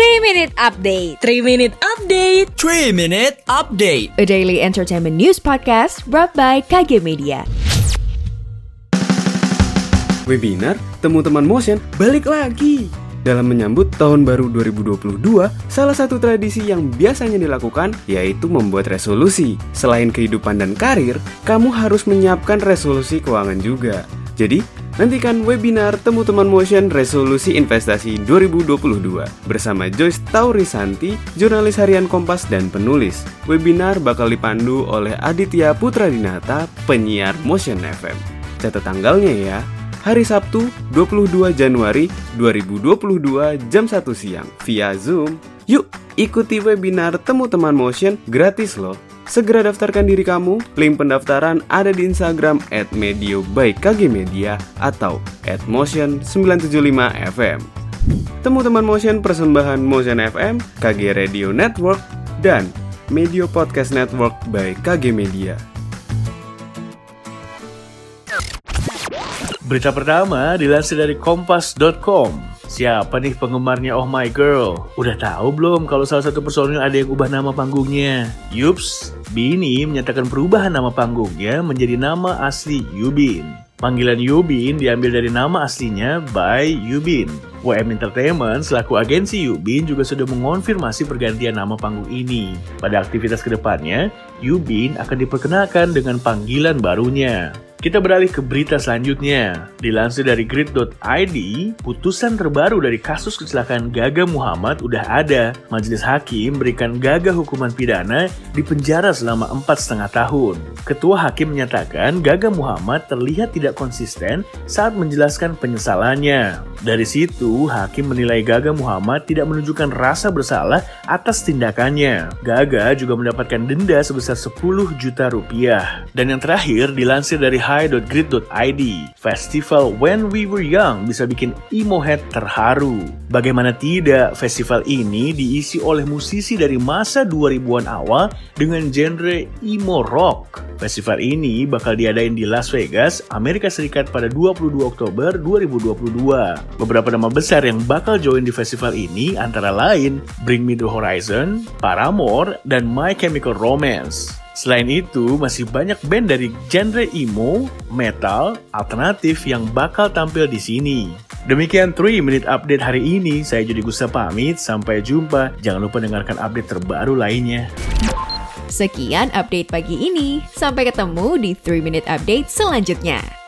3 Minute Update 3 Minute Update 3 Minute Update A daily entertainment news podcast brought by KG Media Webinar Temu Teman Motion balik lagi. Dalam menyambut tahun baru 2022, salah satu tradisi yang biasanya dilakukan yaitu membuat resolusi. Selain kehidupan dan karir, kamu harus menyiapkan resolusi keuangan juga. Jadi, nantikan webinar Temu Teman Motion Resolusi Investasi 2022 bersama Joyce Taurisanti, jurnalis harian Kompas dan penulis. Webinar bakal dipandu oleh Aditya Putra Dinata, penyiar Motion FM. Catat tanggalnya ya hari Sabtu 22 Januari 2022 jam 1 siang via Zoom. Yuk, ikuti webinar Temu Teman Motion gratis loh. Segera daftarkan diri kamu, link pendaftaran ada di Instagram at medio by KG Media atau at motion 975 FM. Temu Teman Motion persembahan Motion FM, KG Radio Network, dan Medio Podcast Network by KG Media. Berita pertama dilansir dari kompas.com. Siapa nih penggemarnya Oh My Girl? Udah tahu belum kalau salah satu personil ada yang ubah nama panggungnya? Yups, Bini menyatakan perubahan nama panggungnya menjadi nama asli Yubin. Panggilan Yubin diambil dari nama aslinya by Yubin. WM Entertainment selaku agensi Yubin juga sudah mengonfirmasi pergantian nama panggung ini. Pada aktivitas ke depannya, Yubin akan diperkenalkan dengan panggilan barunya. Kita beralih ke berita selanjutnya. Dilansir dari grid.id, putusan terbaru dari kasus kecelakaan Gaga Muhammad udah ada. Majelis Hakim berikan Gaga hukuman pidana di penjara selama empat setengah tahun. Ketua Hakim menyatakan Gaga Muhammad terlihat tidak konsisten saat menjelaskan penyesalannya. Dari situ, Hakim menilai Gaga Muhammad tidak menunjukkan rasa bersalah atas tindakannya. Gaga juga mendapatkan denda sebesar 10 juta rupiah. Dan yang terakhir, dilansir dari hi.grid.id. Festival When We Were Young bisa bikin emo head terharu. Bagaimana tidak, festival ini diisi oleh musisi dari masa 2000-an awal dengan genre emo rock. Festival ini bakal diadain di Las Vegas, Amerika Serikat pada 22 Oktober 2022. Beberapa nama besar yang bakal join di festival ini antara lain Bring Me The Horizon, Paramore, dan My Chemical Romance. Selain itu, masih banyak band dari genre emo, metal, alternatif yang bakal tampil di sini. Demikian 3 Minute Update hari ini. Saya Jody Gusta pamit. Sampai jumpa. Jangan lupa dengarkan update terbaru lainnya. Sekian update pagi ini Sampai ketemu di 3 Minute Update selanjutnya